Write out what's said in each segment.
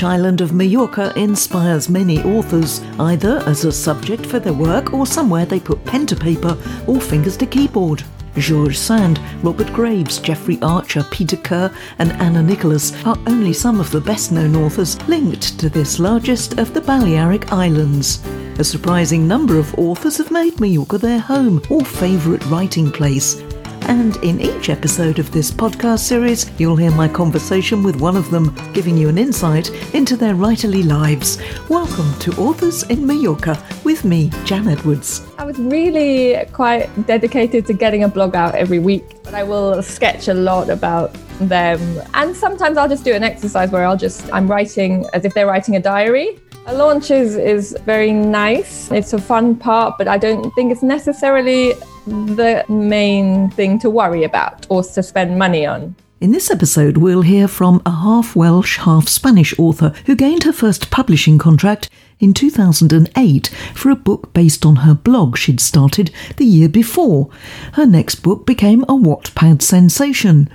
Spanish island of Mallorca inspires many authors, either as a subject for their work or somewhere they put pen to paper or fingers to keyboard. George Sand, Robert Graves, Geoffrey Archer, Peter Kerr, and Anna Nicholas are only some of the best known authors linked to this largest of the Balearic Islands. A surprising number of authors have made Mallorca their home or favourite writing place, and in each episode of this podcast series, you'll hear my conversation with one of them, giving you an insight into their writerly lives. Welcome to Authors in Mallorca with me, Jan Edwards. I was really quite dedicated to getting a blog out every week, but I will sketch a lot about them. And sometimes I'll just do an exercise where I'll just, I'm writing as if they're writing a diary. A launch is, is very nice. It's a fun part, but I don't think it's necessarily the main thing to worry about or to spend money on. In this episode, we'll hear from a half Welsh, half Spanish author who gained her first publishing contract in 2008 for a book based on her blog she'd started the year before. Her next book became a Wattpad sensation.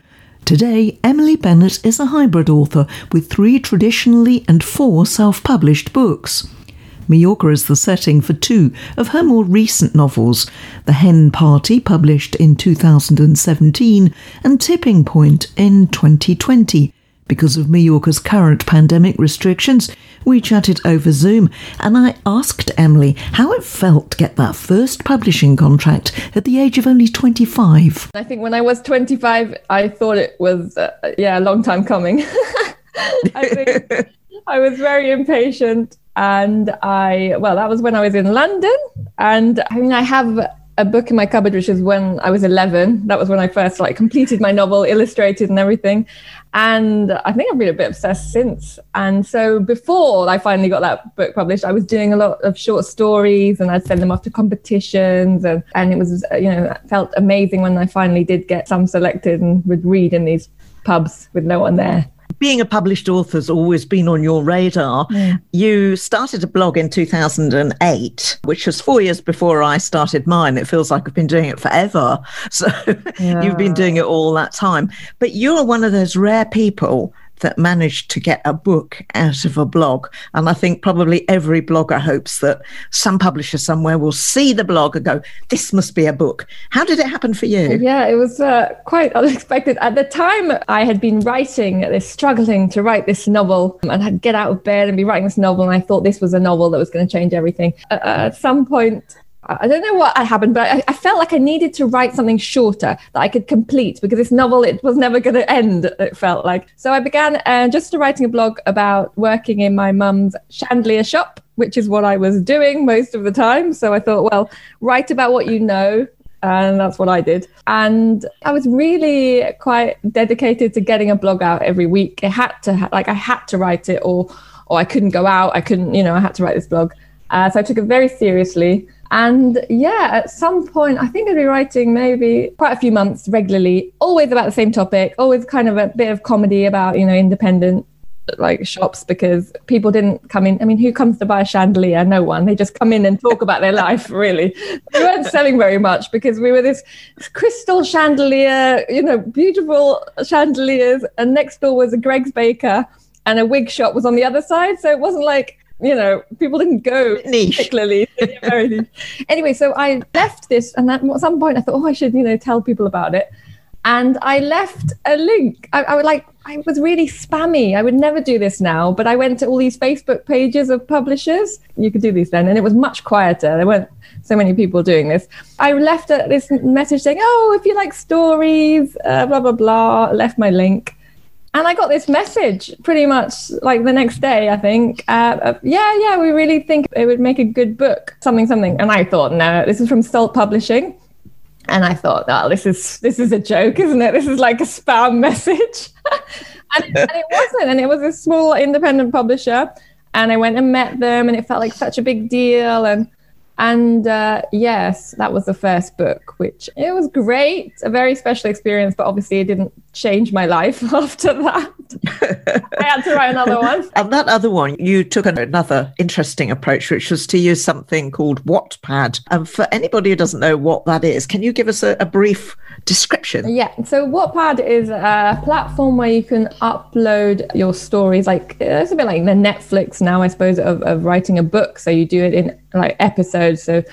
Today, Emily Benet is a hybrid author with three traditionally and four self published books. Mallorca is the setting for two of her more recent novels The Hen Party, published in 2017, and Tipping Point in 2020. Because of Mallorca's current pandemic restrictions, we chatted over Zoom and I asked Emily how it felt to get that first publishing contract at the age of only 25. I think when I was 25, I thought it was, uh, yeah, a long time coming. I think I was very impatient and I, well, that was when I was in London. And I mean, I have a book in my cupboard, which is when I was 11. That was when I first like completed my novel, illustrated and everything. And I think I've been a bit obsessed since. And so before I finally got that book published, I was doing a lot of short stories and I'd send them off to competitions. And, and it was, you know, felt amazing when I finally did get some selected and would read in these pubs with no one there being a published author has always been on your radar. Yeah. You started a blog in 2008, which was four years before I started mine. It feels like I've been doing it forever. So yeah. you've been doing it all that time. But you're one of those rare people that managed to get a book out of a blog. And I think probably every blogger hopes that some publisher somewhere will see the blog and go, this must be a book. How did it happen for you? Yeah, it was uh, quite unexpected. At the time, I had been writing this, struggling to write this novel, and I'd get out of bed and be writing this novel. And I thought this was a novel that was going to change everything. Uh, at some point, I don't know what happened, but I, I, felt like I needed to write something shorter that I could complete because this novel it was never going to end. It felt like so. I began uh, just writing a blog about working in my mum's chandelier shop, which is what I was doing most of the time. So I thought, well, write about what you know, and that's what I did. And I was really quite dedicated to getting a blog out every week. I had to like I had to write it, or or I couldn't go out. I couldn't, you know, I had to write this blog. Uh, so I took it very seriously. And yeah, at some point, I think I'd be writing maybe quite a few months regularly, always about the same topic, always kind of a bit of comedy about, you know, independent like shops because people didn't come in. I mean, who comes to buy a chandelier? No one. They just come in and talk about their life, really. We weren't selling very much because we were this crystal chandelier, you know, beautiful chandeliers. And next door was a Greggs Baker and a wig shop was on the other side. So it wasn't like you know, people didn't go niche. particularly. anyway, so I left this, and at some point I thought, oh, I should, you know, tell people about it. And I left a link. I, I would like, I was really spammy. I would never do this now, but I went to all these Facebook pages of publishers. You could do these then, and it was much quieter. There weren't so many people doing this. I left a, this message saying, "Oh, if you like stories, uh, blah blah blah." Left my link, and I got this message pretty much like the next day, I think. Uh, yeah, yeah, we really think it would make a good book, something, something. And I thought, no, this is from Salt Publishing. And I thought, oh, this is this is a joke, isn't it? This is like a spam message. and, and it wasn't. And it was a small independent publisher. And I went and met them, and it felt like such a big deal. And And uh, yes, that was the first book, which it was great, a very special experience, but obviously it didn't change my life after that. I had to write another one. And that other one, you took another interesting approach, which was to use something called Wattpad. And for anybody who doesn't know what that is, can you give us a, a brief description? Yeah. So Wattpad is a platform where you can upload your stories. Like it's a bit like the Netflix now, I suppose, of, of writing a book. So you do it in like episodes. So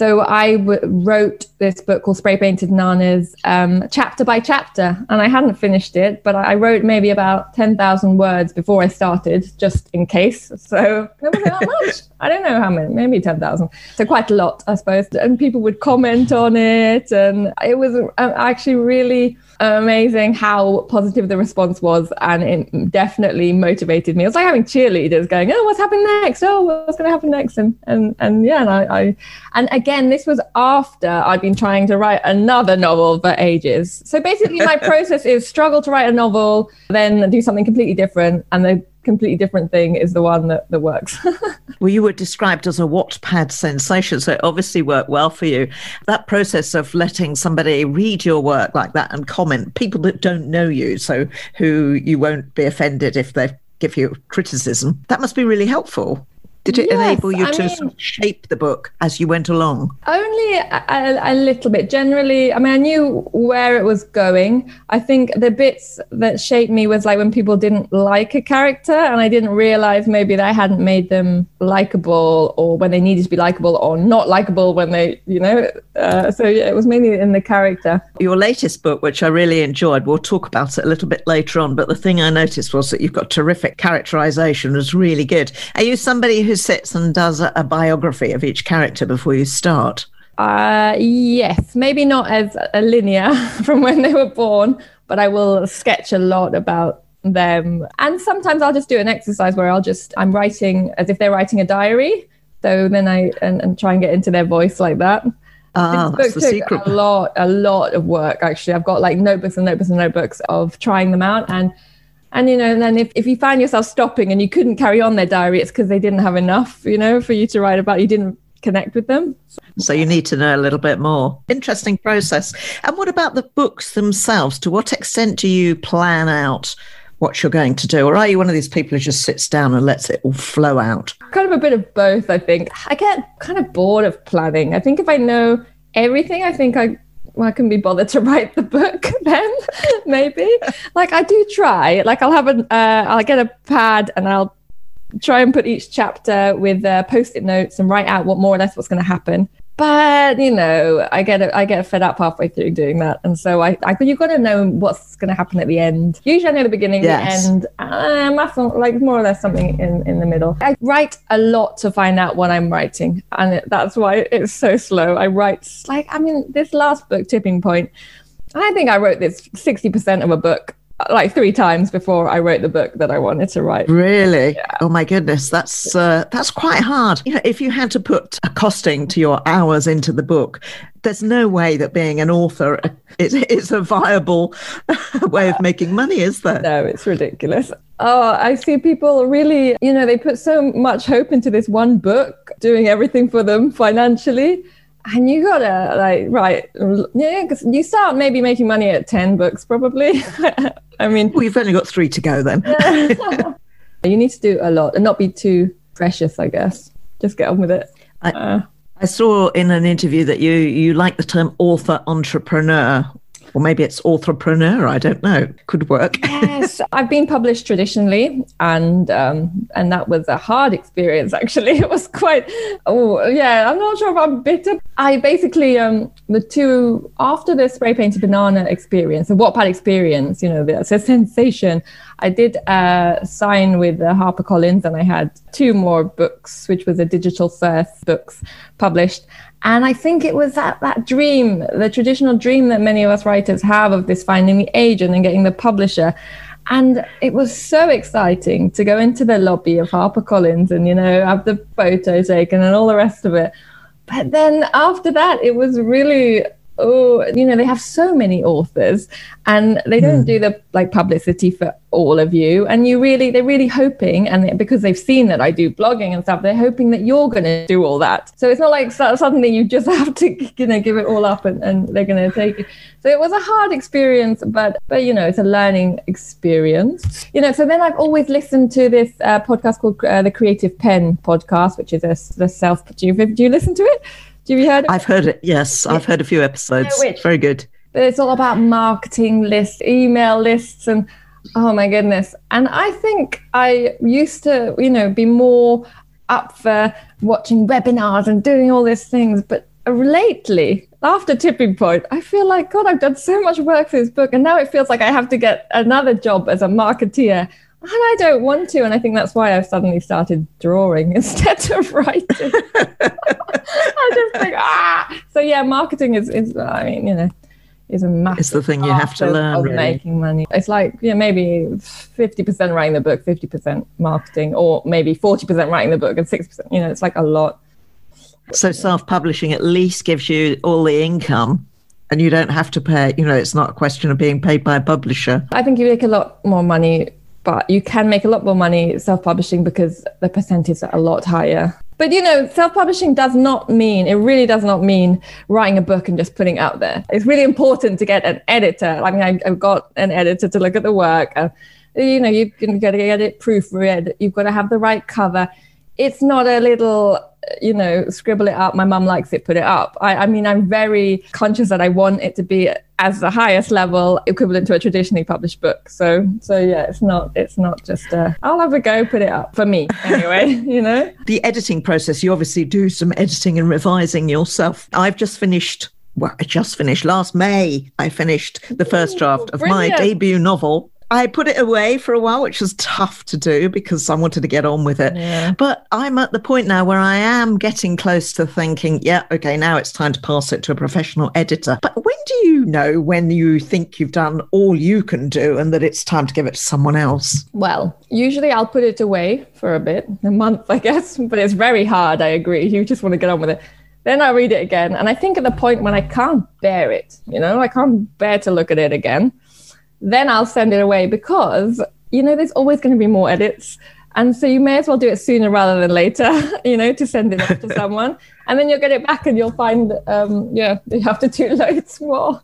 so I w- wrote this book called Spray Painted Bananas, um, chapter by chapter, and I hadn't finished it, but I wrote maybe about ten thousand words before I started, just in case. So that much. I don't know how many, maybe ten thousand. So quite a lot, I suppose. And people would comment on it, and it was uh, actually really amazing how positive the response was and it definitely motivated me. It was like having cheerleaders going, Oh, what's happening next? Oh, what's gonna happen next? And and and yeah, and I, I and again this was after I'd been trying to write another novel for ages. So basically my process is struggle to write a novel, then do something completely different and then completely different thing is the one that, that works. well, you were described as a Wattpad sensation, so it obviously worked well for you. That process of letting somebody read your work like that and comment, people that don't know you, so who you won't be offended if they give you criticism, that must be really helpful. Did it yes, enable you I to mean, sort of shape the book as you went along? Only a, a, little bit. Generally, I mean, I knew where it was going. I think the bits that shaped me was like when people didn't like a character, and I didn't realize maybe that I hadn't made them likable, or when they needed to be likable, or not likable when they, you know. Uh, so yeah, it was mainly in the character. Your latest book, which I really enjoyed, we'll talk about it a little bit later on. But the thing I noticed was that you've got terrific characterization. It was really good. Are you somebody who who sits and does a, a biography of each character before you start? Uh, yes, maybe not as a linear from when they were born, but I will sketch a lot about them. And sometimes I'll just do an exercise where I'll just, I'm writing as if they're writing a diary. So then I, and, and try and get into their voice like that. Ah, that's the secret. A lot, a lot of work actually. I've got like notebooks and notebooks and notebooks of trying them out. And and you know, and then if, if you find yourself stopping and you couldn't carry on their diary, it's because they didn't have enough, you know, for you to write about. You didn't connect with them. So you need to know a little bit more. Interesting process. And what about the books themselves? To what extent do you plan out what you're going to do? Or are you one of these people who just sits down and lets it all flow out? Kind of a bit of both, I think. I get kind of bored of planning. I think if I know everything, I think I well, I couldn't be bothered to write the book then, maybe. like I do try. Like I'll have a, uh, I'll get a pad and I'll try and put each chapter with uh, post-it notes and write out what more or less what's going to happen. But you know, I get I get fed up halfway through doing that, and so I, I you've got to know what's going to happen at the end. Usually, I know the beginning, yes. the end, and uh, like more or less something in in the middle. I write a lot to find out what I'm writing, and it, that's why it's so slow. I write like I mean, this last book, Tipping Point. I think I wrote this sixty percent of a book like three times before I wrote the book that I wanted to write. Really? Yeah. Oh my goodness, that's uh, that's quite hard. You know, if you had to put a costing to your hours into the book, there's no way that being an author is, is a viable way of making money, is there? No, it's ridiculous. Oh, I see people really, you know, they put so much hope into this one book, doing everything for them financially and you gotta like right yeah because you start maybe making money at 10 books probably i mean well you've only got three to go then. you need to do a lot and not be too precious i guess. Just get on with it. I, uh, I saw in an interview that you you like the term author entrepreneur or maybe it's entrepreneur. I don't know. Could work. yes, I've been published traditionally, and um, and that was a hard experience. Actually, it was quite. Oh yeah, I'm not sure if I'm bitter. I basically um, the two after the spray painted banana experience, the Wattpad experience. You know, it's a sensation. I did uh, sign with uh, HarperCollins, and I had two more books, which was a digital first books published. And I think it was that, that dream, the traditional dream that many of us writers have of this finding the agent and getting the publisher. And it was so exciting to go into the lobby of HarperCollins and, you know, have the photo taken and all the rest of it. But then after that, it was really oh, you know, they have so many authors and they don't mm. do the like publicity for all of you. And you really, they're really hoping, and because they've seen that I do blogging and stuff, they're hoping that you're going to do all that. So it's not like suddenly you just have to, you know, give it all up and, and they're going to take it. So it was a hard experience, but, but, you know, it's a learning experience, you know. So then I've always listened to this uh, podcast called uh, the Creative Penn podcast, which is a, the self, do you, do you listen to it? Have you heard? It? I've heard it. Yes, I've heard a few episodes. Very good. But it's all about marketing lists, email lists, and oh my goodness. And I think I used to, you know, be more up for watching webinars and doing all these things, but lately after tipping point i feel like god i've done so much work for this book and now it feels like i have to get another job as a marketeer and I don't want to. And I think that's why I've suddenly started drawing instead of writing. I just think, ah. So yeah, marketing is, is I mean, you know, is a massive. It's the thing you have to learn. Really. making money. It's like yeah, maybe fifty percent writing the book, fifty percent marketing, or maybe forty percent writing the book and six percent. You know, it's like a lot. So self-publishing at least gives you all the income and you don't have to pay you know it's not a question of being paid by a publisher i think you make a lot more money but you can make a lot more money self-publishing because the percentages are a lot higher. But you know self-publishing does not mean it really does not mean writing a book and just putting it out there. It's really important to get an editor. I mean I, have got an editor to look at the work. Uh, you know you can get it proofread. You've got to have the right cover. It's not a little you know, scribble it up. My mum likes it, put it up. I, I mean, I'm very conscious that I want it to be as the highest level equivalent to a traditionally published book. So, so yeah, it's not, it's not just, I'll have a go, put it up for me anyway, you know? The editing process, you obviously do some editing and revising yourself. I've just finished well, I just finished last May. I finished the first draft of Brilliant. my debut novel, I put it away for a while, which was tough to do because I wanted to get on with it. Yeah. But I'm at the point now where I am getting close to thinking, yeah, okay, now it's time to pass it to a professional editor. But when do you know when you think you've done all you can do and that it's time to give it to someone else? Well, usually I'll put it away for a bit, a month, I guess, but it's very hard. I agree. You just want to get on with it. Then I read it again. And I think at the point when I can't bear it, you know, I can't bear to look at it again then I'll send it away because, you know, there's always going to be more edits. And so you may as well do it sooner rather than later, you know, to send it off to someone. And then you'll get it back and you'll find, um, yeah, you have to do loads more.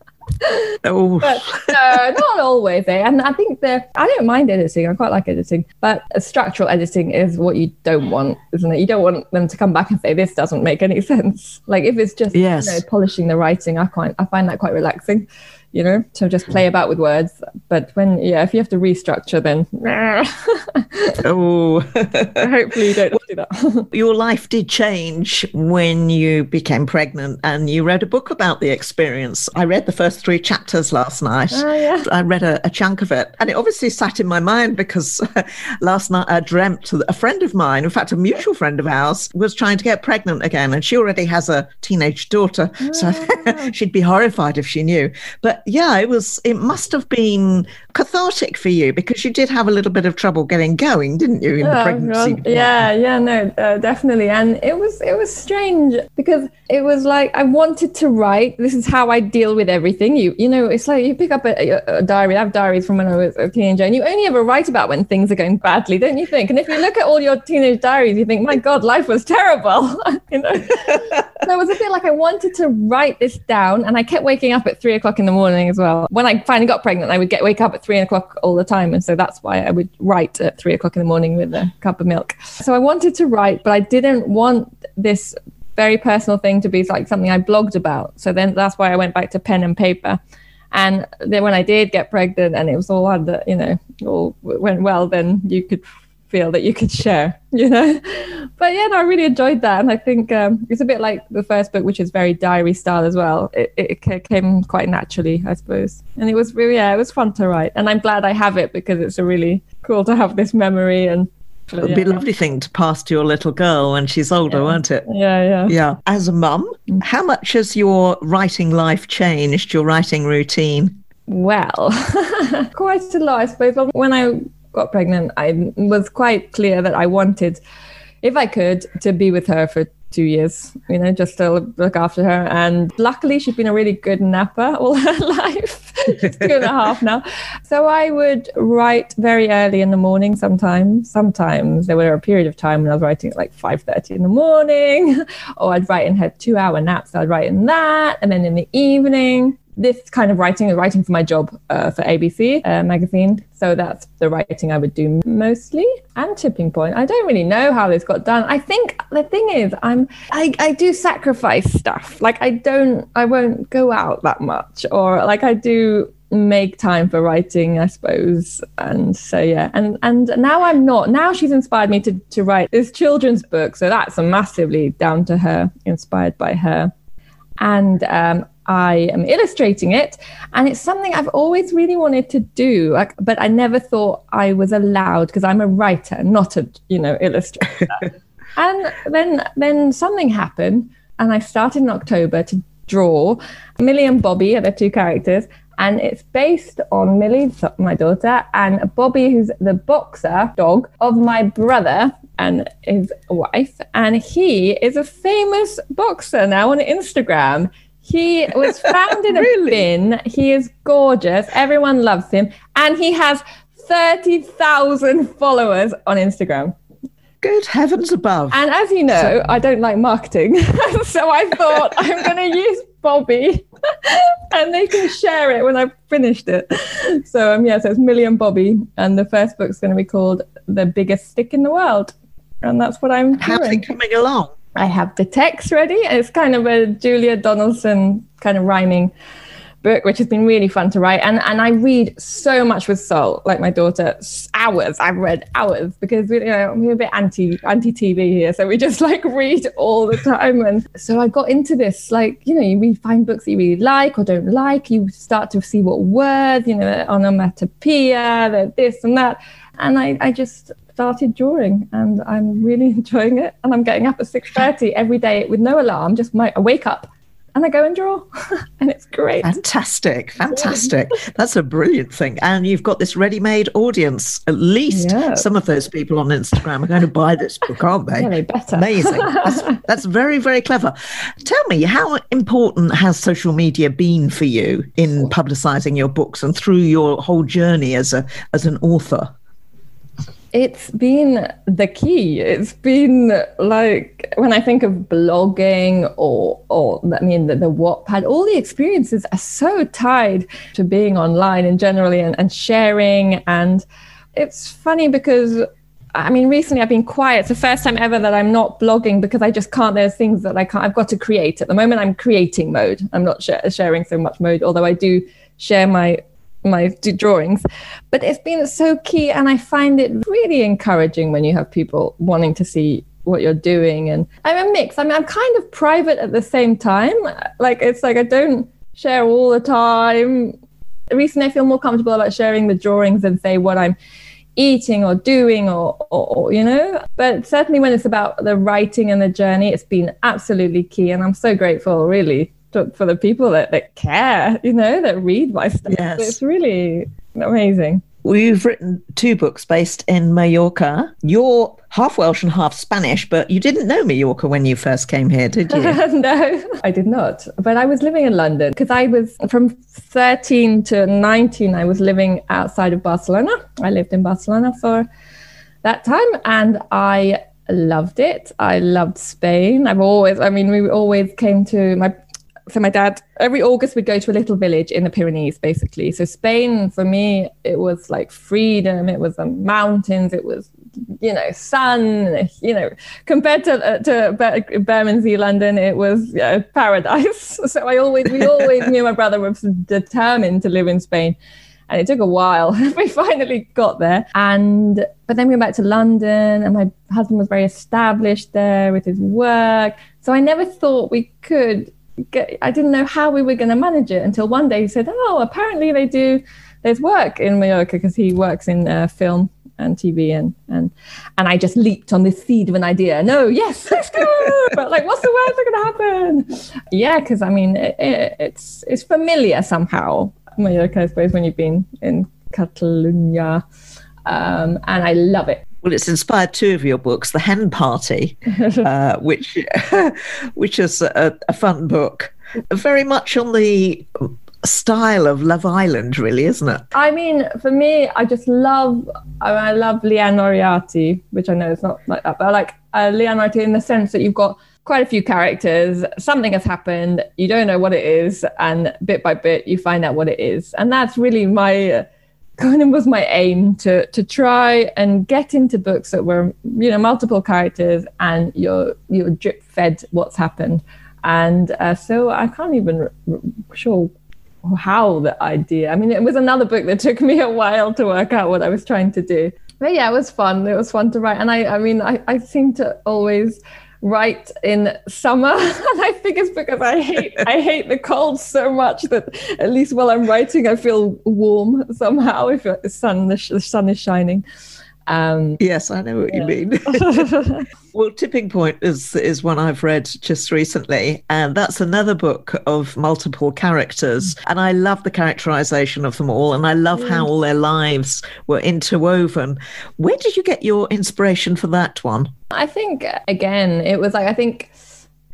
Oh. but no, not always. Eh? And I think the I don't mind editing. I quite like editing, but structural editing is what you don't want, isn't it? You don't want them to come back and say this doesn't make any sense. Like if it's just yes. you know, polishing the writing, I quite I find that quite relaxing you know, to just play about with words. But when, yeah, if you have to restructure, then oh, hopefully you don't do that. Your life did change when you became pregnant, and you wrote a book about the experience. I read the first three chapters last night. Oh, yeah. I read a, a chunk of it, and it obviously sat in my mind because last night I dreamt a friend of mine, in fact, a mutual friend of ours, was trying to get pregnant again, and she already has a teenage daughter, oh. so ah. she'd be horrified if she knew. But yeah, it was. It must have been cathartic for you because you did have a little bit of trouble getting going, didn't you, in oh, the pregnancy? God. Yeah, yeah, no, uh, definitely. And it was it was strange because it was like I wanted to write. This is how I deal with everything. You you know, it's like you pick up a, a diary. I have diaries from when I was a teenager, and you only ever write about when things are going badly, don't you think? And if you look at all your teenage diaries, you think, my God, life was terrible. you know, so it was a bit like I wanted to write this down, and I kept waking up at three o'clock in the morning as well. When I finally got pregnant, I would get wake up at three o'clock all the time, and so that's why I would write at three o'clock in the morning with a cup of milk. So I wanted to write, but I didn't want this very personal thing to be like something I blogged about. So then that's why I went back to pen and paper. And then when I did get pregnant and it was all under, you know, all went well, then you could feel that you could share, you know. But yeah, no, I really enjoyed that, and I think um, it's a bit like the first book, which is very diary style as well. It, it came quite naturally, I suppose, and it was really yeah, it was fun to write, and I'm glad I have it because it's a really cool to have this memory and. It would yeah. be a lovely thing to pass to your little girl when she's older, yeah. won't it? Yeah, yeah. Yeah. As a mum, mm. how much has your writing life changed, your writing routine? Well, quite a lot, I suppose. When I got pregnant, I was quite clear that I wanted, if I could, to be with her for two years, you know, just to look after her. And luckily, she's been a really good napper all her life. two and a half now. So I would write very early in the morning sometimes. Sometimes there were a period of time when I was writing at like 5.30 in the morning, or I'd write and have two hour naps. So I'd write in that. And then in the evening, this kind of writing is writing for my job uh, for ABC uh, magazine. So that's the writing I would do mostly. And tipping point. I don't really know how this got done. I think the thing is, I'm I, I do sacrifice stuff. Like I don't I won't go out that much, or like I do make time for writing i suppose and so yeah and and now i'm not now she's inspired me to to write this children's book so that's massively down to her inspired by her and um, I am illustrating it, and it's something I've always really wanted to do, like, but I never thought I was allowed because I'm a writer, not a you know illustrator. and then then something happened, and I started in October to draw. Millie and Bobby are the two characters, and it's based on Millie, my daughter, and Bobby, who's the boxer dog of my brother and his wife, and he is a famous boxer now on Instagram. He was found in a really? bin. He is gorgeous. Everyone loves him. And he has 30,000 followers on Instagram. Good heavens above. And as you know, so- I don't like marketing. so I thought I'm going to use Bobby and they can share it when I've finished it. So, um, yeah, so it's Millie and Bobby. And the first book's going to be called The Biggest Stick in the World. And that's what I'm How's doing. it coming along? I have the text ready. It's kind of a Julia Donaldson kind of rhyming book, which has been really fun to write. And and I read so much with Soul, like my daughter, hours. I've read hours because we, you know we're a bit anti anti TV here, so we just like read all the time. And so I got into this, like you know, you read find books that you really like or don't like. You start to see what words, you know, onomatopoeia, this and that. And I, I just started drawing and I'm really enjoying it. And I'm getting up at 6.30 every day with no alarm, just my, I wake up and I go and draw. and it's great. Fantastic. Fantastic. That's a brilliant thing. And you've got this ready made audience. At least yeah. some of those people on Instagram are going to buy this book, aren't they? Yeah, they better. Amazing. That's, that's very, very clever. Tell me, how important has social media been for you in publicizing your books and through your whole journey as a as an author? It's been the key. It's been like when I think of blogging or or I mean the, the Wattpad, all the experiences are so tied to being online and generally and, and sharing. And it's funny because I mean, recently I've been quiet. It's the first time ever that I'm not blogging because I just can't. There's things that I can't. I've got to create. At the moment, I'm creating mode. I'm not sh- sharing so much mode, although I do share my my drawings. But it's been so key and i find it really encouraging when you have people wanting to see what you're doing. And i'm a mix. I mean i'm kind of private at the same time. Like it's like i don't share all the time. Recently i feel more comfortable about sharing the drawings than say what i'm eating or doing or, or, or, you know? But certainly when it's about the writing and the journey it's been absolutely key and i'm so grateful really for the people that, that care, you know, that read my stuff. Yes. It's really amazing. Well, you've written two books based in Mallorca. You're half Welsh and half Spanish, but you didn't know Mallorca when you first came here, did you? no, I did not. But I was living in London because I was from 13 to 19, I was living outside of Barcelona. I lived in Barcelona for that time and I loved it. I loved Spain. I've always, I mean, we always came to my so my dad every August would go to a little village in the Pyrenees, basically. So Spain for me, it was like freedom. It was the mountains. It was you know sun. You know compared to uh, to Bermondsey, London, it was know, paradise. So I always we always knew my brother was determined to live in Spain. And it took a while. we finally got there. And but then we went back to London and my husband was very established there with his work. So I never thought we could get, I didn't know how we were going to manage it until one day he said, "Oh, apparently they do. There's work in Mallorca because he works in uh, film and TV and and and I just leaped on this seed of an idea. No, yes, let's go. but like, what's the worst that going to happen? Yeah, because I mean, it, it, it's it's familiar somehow. Mallorca, I suppose, when you've been in Catalonia, um, and I love it Well, it's inspired two of your books, The Hen Party, uh, which which is a, a fun book, very much on the style of Love Island, really, isn't it? I mean, for me, I just love, I, love Liane Moriarty, which I know is not like that, but I like uh, Liane Moriarty in the sense that you've got quite a few characters. Something has happened, you don't know what it is, and bit by bit, you find out what it is, and that's really my kind of was my aim to to try and get into books that were you know multiple characters and you're you're drip fed what's happened and uh, so I can't even r- r- sure how the idea. I mean, it was another book that took me a while to work out what I was trying to do. But yeah, it was fun. It was fun to write. And I, I mean, I, I seem to always write in summer. and I think it's because I hate I hate the cold so much that at least while I'm writing, I feel warm somehow if the sun the, the sun is shining. Um, yes, I know what yeah. you mean. well, Tipping Point is is one I've read just recently, and that's another book of multiple characters. And I love the characterization of them all, and I love mm. how all their lives were interwoven. Where did you get your inspiration for that one? I think again, it was like I think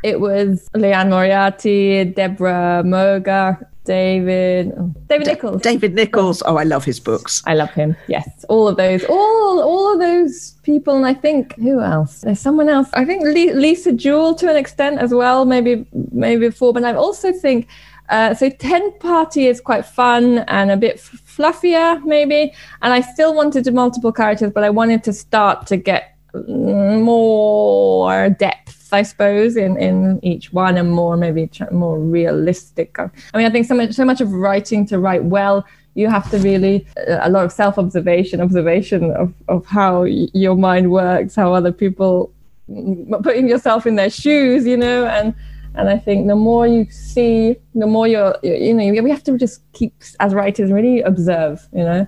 it was Liane Moriarty, Deborah Moggach, David David Nicholls. David Nicholls. Oh, I love his books. I love him. Yes, all of those, all all of those people, and I think who else? There's someone else. I think Lisa Jewell to an extent as well. Maybe maybe before, but I also think. Uh, so Hen Party is quite fun and a bit f- fluffier, maybe. And I still wanted to multiple characters, but I wanted to start to get more depth I suppose, in, in each one and more maybe more realistic. I mean, I think so much, so much of writing to write well, you have to really uh, a lot of self observation, observation of, of how your mind works, how other people putting yourself in their shoes, you know, and and I think the more you see, the more you're, you know, we have to just keep as writers really observe, you know.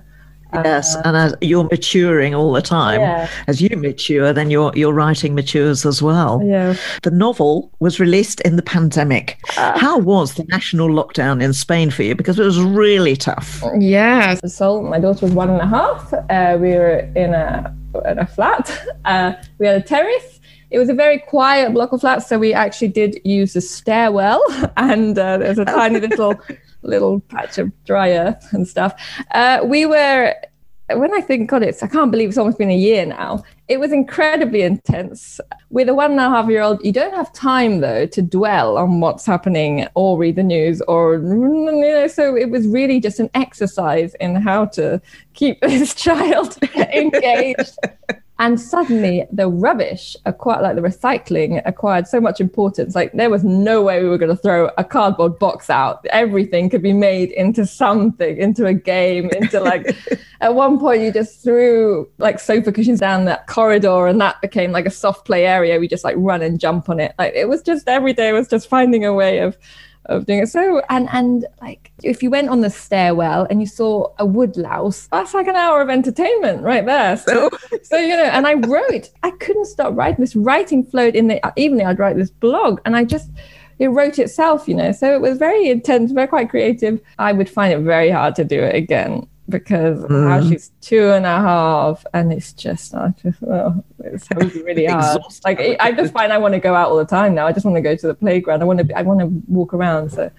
Yes, uh, and as you're maturing all the time, yeah. as you mature, then your your writing matures as well. Yeah. The novel was released in the pandemic. Uh, How was the national lockdown in Spain for you? Because it was really tough. Yeah. So my daughter was one and a half. Uh, we were in a in a flat. Uh, we had a terrace. It was a very quiet block of flats, so we actually did use a stairwell, and uh, there's a tiny little little patch of dry earth and stuff. Uh, we were, when I think, God, it's, I can't believe it's almost been a year now. It was incredibly intense. With a one and a half year old, you don't have time though to dwell on what's happening or read the news or, you know, so it was really just an exercise in how to keep this child engaged and suddenly the rubbish acquired like the recycling acquired so much importance. Like there was no way we were going to throw a cardboard box out. Everything could be made into something into a game into like at one point you just threw like sofa cushions down that corridor and that became like a soft play area. We just like run and jump on it. Like it was just every day was just finding a way of of doing it. So and and like if you went on the stairwell and you saw a woodlouse, that's like an hour of entertainment right there. So so you know, and I wrote. I couldn't stop writing. This writing flowed in the evening. I'd write this blog, and I just it wrote itself, you know. So it was very intense, very quite creative. I would find it very hard to do it again because mm. now she's two and a half and it's just I just oh, it's really hard. Like I just find I want to go out all the time now. I just want to go to the playground. I want to I want to walk around so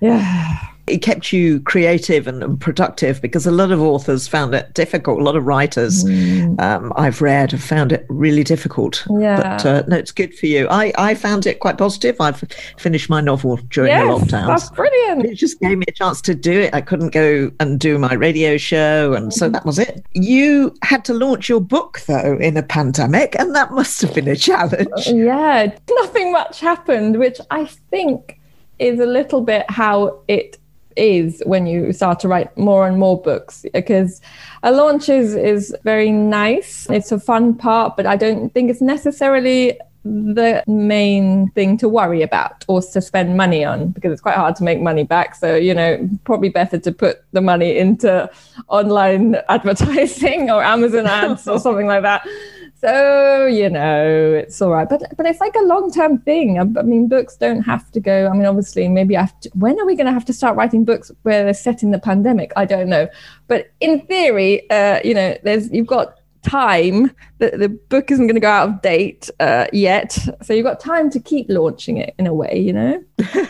yeah it kept you creative and, and, productive because a lot of authors found it difficult. A lot of writers mm. um, I've read have found it really difficult. Yeah. But uh, no, it's good for you. I, I found it quite positive. I've finished my novel during yes, the lockdown. That's brilliant. It just gave me a chance to do it. I couldn't go and do my radio show. And so that was it. You had to launch your book, though, in a pandemic, and that must have been a challenge. Yeah. Nothing much happened, which I think is a little bit how it is when you start to write more and more books because a launch is, is very nice. It's a fun part, but I don't think it's necessarily the main thing to worry about or to spend money on because it's quite hard to make money back. So, you know, probably better to put the money into online advertising or Amazon ads or something like that. So you know, it's all right, but but it's like a long term thing. I, I, mean, books don't have to go. I mean, obviously, maybe to, when are we going to have to start writing books where they're set in the pandemic? I don't know, but in theory, uh, you know, there's you've got time. The, the book isn't going to go out of date uh, yet. So you've got time to keep launching it in a way, you know?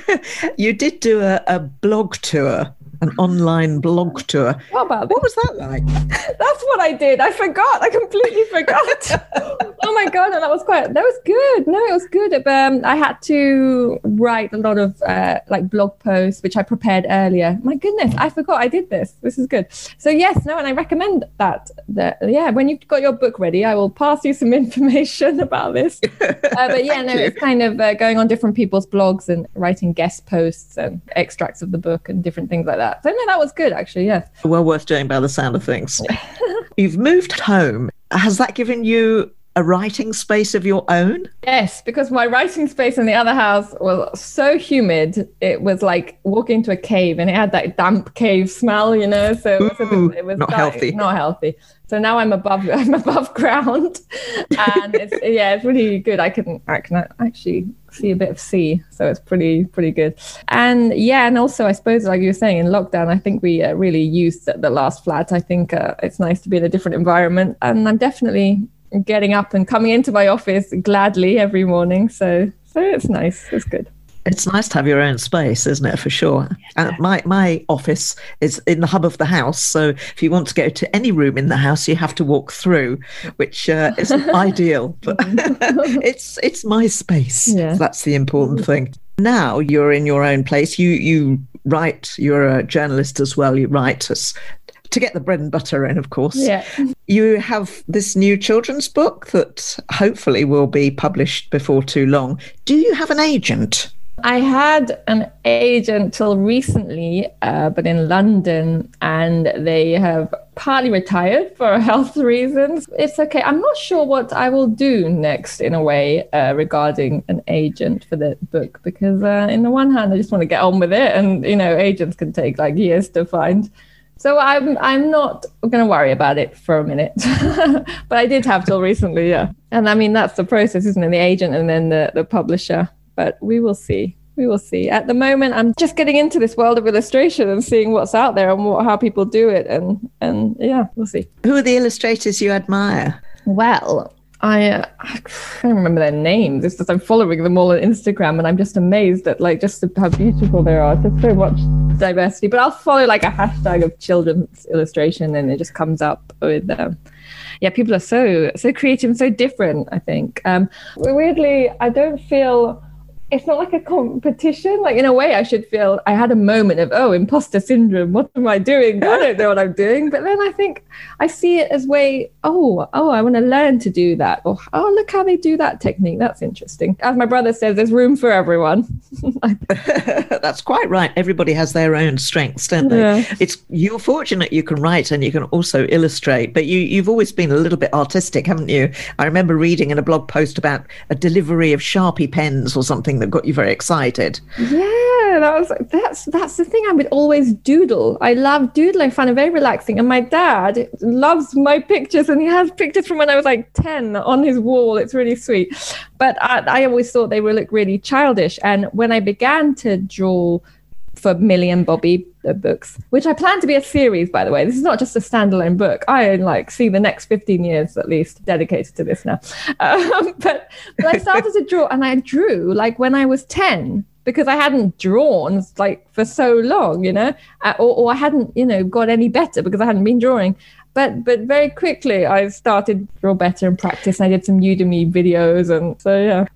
you did do a, a blog tour an online blog tour. What about What was that like? That's what I did. I forgot. I completely forgot. my god! And that was quite. That was good. No, it was good. Um, I had to write a lot of uh, like blog posts, which I prepared earlier. My goodness, I forgot I did this. This is good. So yes, no, and I recommend that. That yeah, when you've got your book ready, I will pass you some information about this. Uh, but yeah, no, it's kind of uh, going on different people's blogs and writing guest posts and extracts of the book and different things like that that. So no, that was good actually. Yes. Well worth doing by the sound of things. You've moved home. Has that given you a writing space of your own? Yes, because my writing space in the other house was so humid. It was like walking to a cave and it had that damp cave smell, you know. So it was, Ooh, bit, it was not healthy. Not healthy. So now I'm above I'm above ground. And it's yeah, it's really good. I can I can actually see a bit of sea. So it's pretty pretty good. And yeah, and also I suppose like you were saying in lockdown, I think we uh, really used the last flat. I think uh, it's nice to be in a different environment and I'm definitely getting up and coming into my office gladly every morning. So so it's nice. It's good. It's nice to have your own space, isn't it? For sure. Uh, my my office is in the hub of the house, so if you want to go to any room in the house, you have to walk through, which uh, isn't ideal, but it's it's my space. Yeah. So that's the important thing. Now you're in your own place. You you write. You're a journalist as well. You write us to get the bread and butter in, of course. Yeah. You have this new children's book that hopefully will be published before too long. Do you have an agent? I had an agent till recently, uh, but in London, and they have partly retired for health reasons. It's okay. I'm not sure what I will do next, in a way, uh, regarding an agent for the book, because uh, in the one hand, I just want to get on with it, and you know, agents can take like years to find. So I'm I'm not going to worry about it for a minute, but I did have till recently, yeah. And I mean that's the process, isn't it? The agent and then the the publisher. But we will see. We will see. At the moment, I'm just getting into this world of illustration and seeing what's out there and what, how people do it, and and yeah, we'll see. Who are the illustrators you admire? Well, I, uh, I can't remember their names. It's just I'm following them all on Instagram, and I'm just amazed at like just how beautiful they are. There's so much diversity. But I'll follow like a hashtag of children's illustration, and it just comes up with them. Um, yeah, people are so so creative and so different. I think. Um, weirdly, I don't feel it's not like a competition. Like in a way, I should feel I had a moment of oh, imposter syndrome. What am I doing? I don't know what I'm doing. But then I think I see it as way oh oh, I want to learn to do that. Or oh, look how they do that technique. That's interesting. As my brother says, there's room for everyone. That's quite right. Everybody has their own strengths, don't they? Yeah. It's you're fortunate you can write and you can also illustrate. But you you've always been a little bit artistic, haven't you? I remember reading in a blog post about a delivery of Sharpie pens or something that got you very excited. Yeah, that was that's that's the thing. I would always doodle. I love doodling. I find it very relaxing. And my dad loves my pictures, and he has pictures from when I was like ten on his wall. It's really sweet. But I, I always thought they would look really childish. And when I began to draw for Millie and Bobby uh, books, which I plan to be a series, by the way. This is not just a standalone book. I like see the next 15 years at least dedicated to this now. Um, but, but I started to draw and I drew like when I was 10 because I hadn't drawn like for so long, you know, uh, or, or I hadn't, you know, got any better because I hadn't been drawing. But but very quickly I started to draw better and practice. And I did some Udemy videos and so yeah.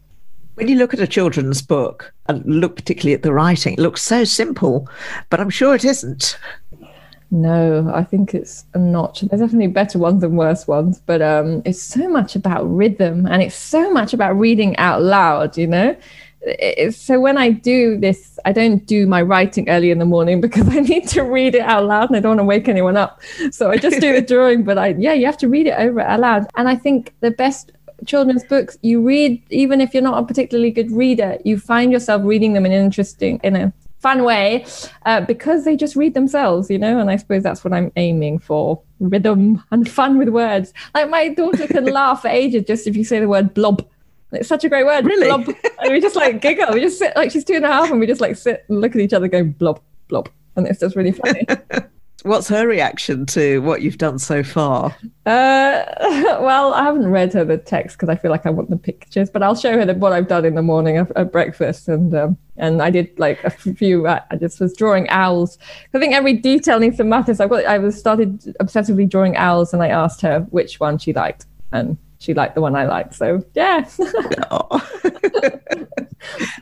When you look at a children's book and look particularly at the writing, it looks so simple, but I'm sure it isn't. No, I think it's a notch. There's definitely better ones than worse ones, but um, it's so much about rhythm and it's so much about reading out loud, you know? It's, so when I do this, I don't do my writing early in the morning because I need to read it out loud and I don't want to wake anyone up. So I just do the drawing, but I, yeah, you have to read it over out loud. And I think the best children's books you read even if you're not a particularly good reader you find yourself reading them in an interesting in a fun way uh, because they just read themselves you know? And i suppose that's what i'm aiming for rhythm and fun with words. Like my daughter can laugh for ages just if you say the word blob. It's such a great word really? blob. and we just like giggle. We just sit like she's two and a half and we just like sit and look at each other going blob blob. And it's just really funny What's her reaction to what you've done so far? Uh, well, I haven't read her the text because I feel like I want the pictures, but I'll show her the, what I've done in the morning at, at breakfast, and um, and I did like a few. I just was drawing owls. I think every detail needs to matter. So I got I was started obsessively drawing owls, and I asked her which one she liked, and she liked the one I liked. So yeah.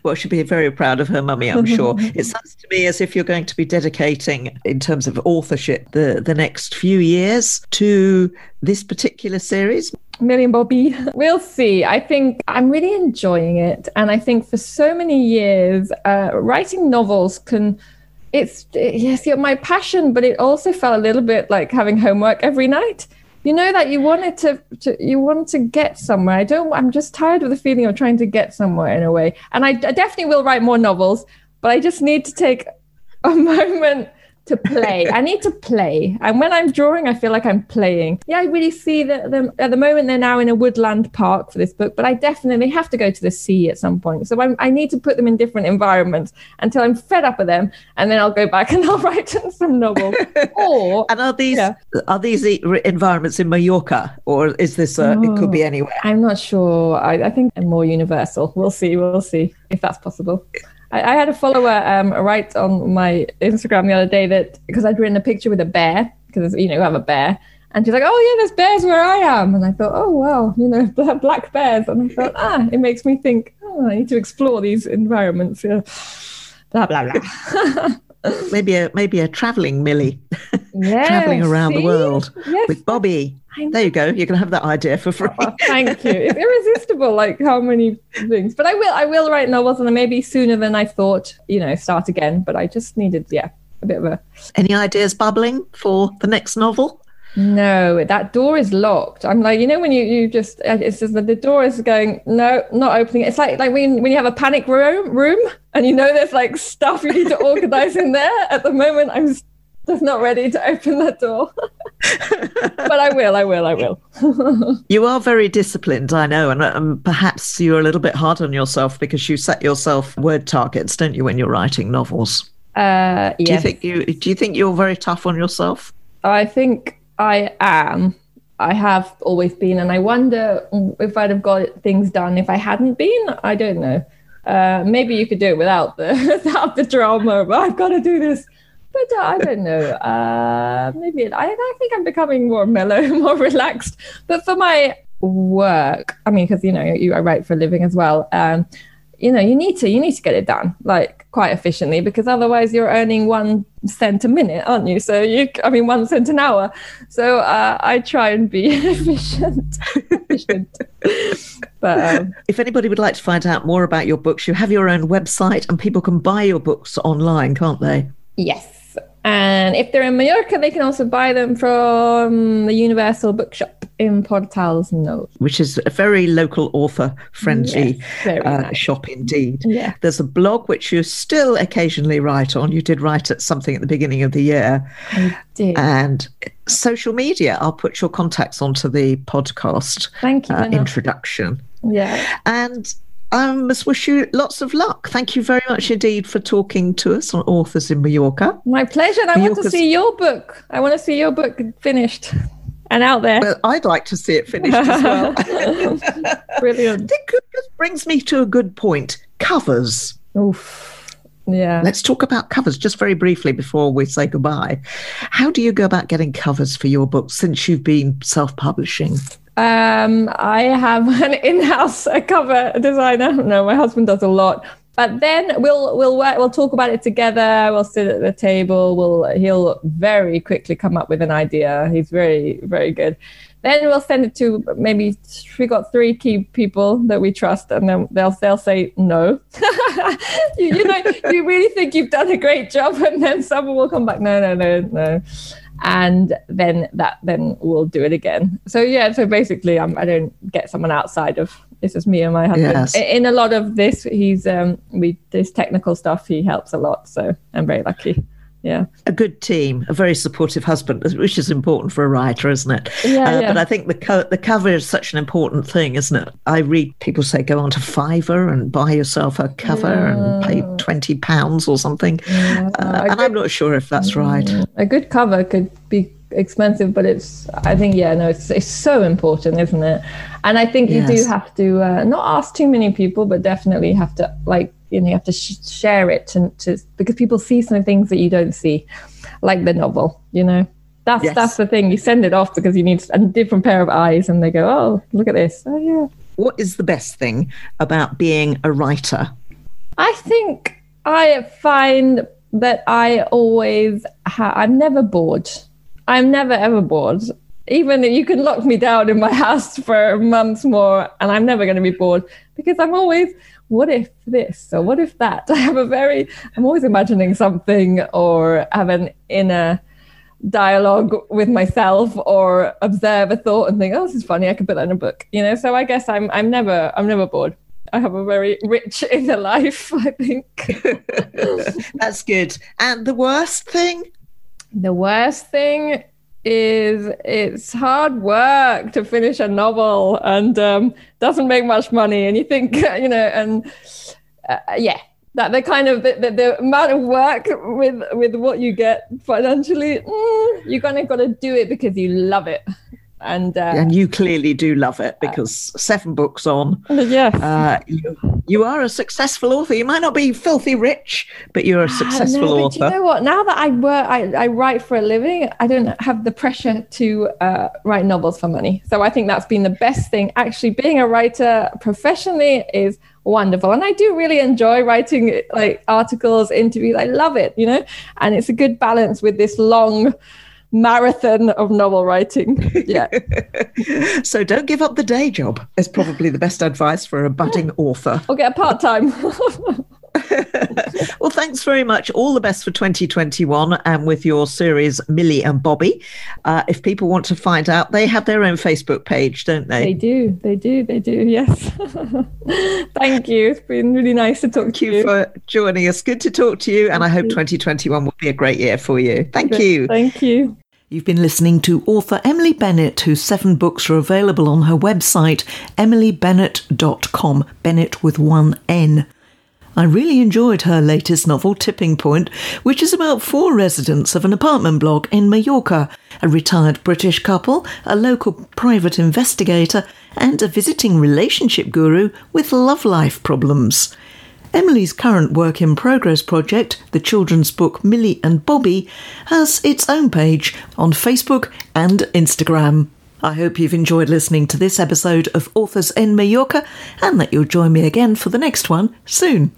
well, she'd be very proud of her mummy, I'm sure. it sounds to me as if you're going to be dedicating, in terms of authorship, the, the next few years to this particular series. Millie and Bobby. We'll see. I think I'm really enjoying it. And I think for so many years, uh, writing novels can it's yes, my passion, but it also felt a little bit like having homework every night you know that you wanted to, to you want to get somewhere. I don't i'm just tired of the feeling of trying to get somewhere in a way. And I, I definitely will write more novels but i just need to take a moment to play. I need to play. And when I'm drawing, I feel like I'm playing. Yeah, I really see that them at the moment they're now in a woodland park for this book, but I definitely have to go to the sea at some point. So I'm, i need to put them in different environments until I'm fed up with them, and then I'll go back and I'll write some novel. or and are these yeah. are these environments in Mallorca, or is this uh, oh, it could be oh, anywhere? I'm not sure. I, I think more universal. We'll see. We'll see if that's possible. I, I had a follower um, write on my Instagram the other day that because I'd written a picture with a bear because you know you have a bear, and she's like, "Oh yeah, there's bears where I am," and I thought, "Oh wow, you know, black bears," and I thought, ah, it makes me think, oh, I need to explore these environments. Yeah. Blah blah blah. maybe a maybe a traveling Millie, yes, traveling around see? the world yes. with Bobby. There you go. You can have that idea for free. Oh, thank you. It's irresistible, like how many things. But I will I will write novels and maybe sooner than I thought, you know, start again. But I just needed, yeah, a bit of a Any ideas bubbling for the next novel? No, that door is locked. I'm like, you know, when you, you just, uh, it's just that the door is going, no, not opening. It's like, like when, when you have a panic room, room and you know, there's like stuff you need to organize in there. At the moment, I'm not ready to open that door. but I will, I will, I will. you are very disciplined, I know, and um, perhaps you're a little bit hard on yourself because you set yourself word targets, don't you, when you're writing novels? Uh, yes. Do you think you do you think you're very tough on yourself? I think I am. I have always been, and I wonder if I'd have got things done if I hadn't been. I don't know. Uh, maybe you could do it without the without the drama. But I've got to do this but uh, I don't know. Uh, maybe I, I think I'm becoming more mellow, more relaxed. But for my work, I mean, because you know, you I write for a living as well. Um, you know, you need to you need to get it done like quite efficiently because otherwise you're earning one cent a minute, aren't you? So you, I mean, one cent an hour. So uh, I try and be efficient. efficient. But um, if anybody would like to find out more about your books, you have your own website, and people can buy your books online, can't they? Yes. And if they're in Mallorca, they can also buy them from the Universal Bookshop in Portals Nous. Which is a very local author friendly yes, uh, nice. shop indeed. Yeah. There's a blog which you still occasionally write on. You did write at something at the beginning of the year. I did. And social media. I'll put your contacts onto the podcast Thank you, uh, introduction. Yeah. And Um, I must wish you lots of luck. Thank you very much indeed for talking to us on Authors in Mallorca. My pleasure. And I want to see your book. I want to see your book finished and out there. Well, I'd like to see it finished as well. Brilliant. This brings me to a good point covers. Oof. Yeah. Let's talk about covers just very briefly before we say goodbye. How do you go about getting covers for your books since you've been self publishing? Um, I have an in-house cover designer. No, my husband does a lot. But then we'll we'll work, we'll talk about it together. We'll sit at the table. We'll he'll very quickly come up with an idea. He's very very good. Then we'll send it to maybe we got three key people that we trust, and then they'll they'll say no. you, you know, you really think you've done a great job, and then someone will come back. No, no, no, no and then that then we'll do it again. So yeah so basically um, i don't get someone outside of this is me and my husband. Yes. in a lot of this he's um we this technical stuff he helps a lot so i'm very lucky yeah. A good team, a very supportive husband, which is important for a writer, isn't it? Yeah, uh, yeah. But I think the co- the cover is such an important thing, isn't it? I read people say go onto Fiverr and buy yourself a cover yeah. and pay twenty pounds or something, yeah, uh, and good, I'm not sure if that's right. Mm, a good cover could be expensive, but it's I think yeah, no, it's it's so important, isn't it? And I think yes. you do have to uh, not ask too many people, but definitely have to like you know you have to sh- share it to, to because people see some things that you don't see like the novel you know? That's yes. that's the thing. You send it off because you need a different pair of eyes and they go oh look at this. Oh yeah. What is the best thing about being a writer? I think i find that i always ha- i'm never bored. I'm never ever bored. Even you can lock me down in my house for months more and i'm never going to be bored because i'm always what if this or what if that? I have a very, I'm always imagining something or have an inner dialogue with myself or observe a thought and think, oh, this is funny. I could put that in a book, you know? So I guess I'm, I'm never, I'm never bored. I have a very rich inner life, I think. That's good. And the worst thing? The worst thing is it's hard work to finish a novel and um, doesn't make much money. And you think, you know, and uh, yeah, that the kind of the, the, the, amount of work with with what you get financially, mm, you're gonna got to do it because you love it and uh, and you clearly do love it because uh, seven books on yes. uh, you, you, are a successful author. You might not be filthy rich but you're a ah, successful no, author. you know what? Now that i work I, I write for a living i don't have the pressure to uh, write novels for money. So i think that's been the best thing. Actually being a writer professionally is wonderful. And i do really enjoy writing like articles interviews. I love it you know? And it's a good balance with this long marathon of novel writing. Yeah. so don't give up the day job. Is probably the best advice for a budding author. Or get a part time. well, thanks very much. All the best for 2021 and with your series, Millie and Bobby. Uh, if people want to find out, they have their own Facebook page, don't they? They do. They do. They do. Yes. Thank you. It's been really nice to talk Thank to you. you for joining us. Good to talk to you. And I hope you. 2021 will be a great year for you. Thank you. Thank you. You've been listening to author Emily Benet, whose seven books are available on her website, emilybenet.com, Benet with one N. I really enjoyed her latest novel, Tipping Point, which is about four residents of an apartment block in Mallorca a retired British couple, a local private investigator, and a visiting relationship guru with love life problems. Emily's current work in progress project, the children's book Millie and Bobby, has its own page on Facebook and Instagram. I hope you've enjoyed listening to this episode of Authors in Mallorca and that you'll join me again for the next one soon.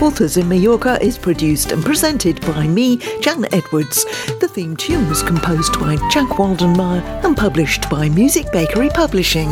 Authors in Mallorca is produced and presented by me, Jan Edwards. The theme tune was composed by Jack Waldenmaier and published by Music Bakery Publishing.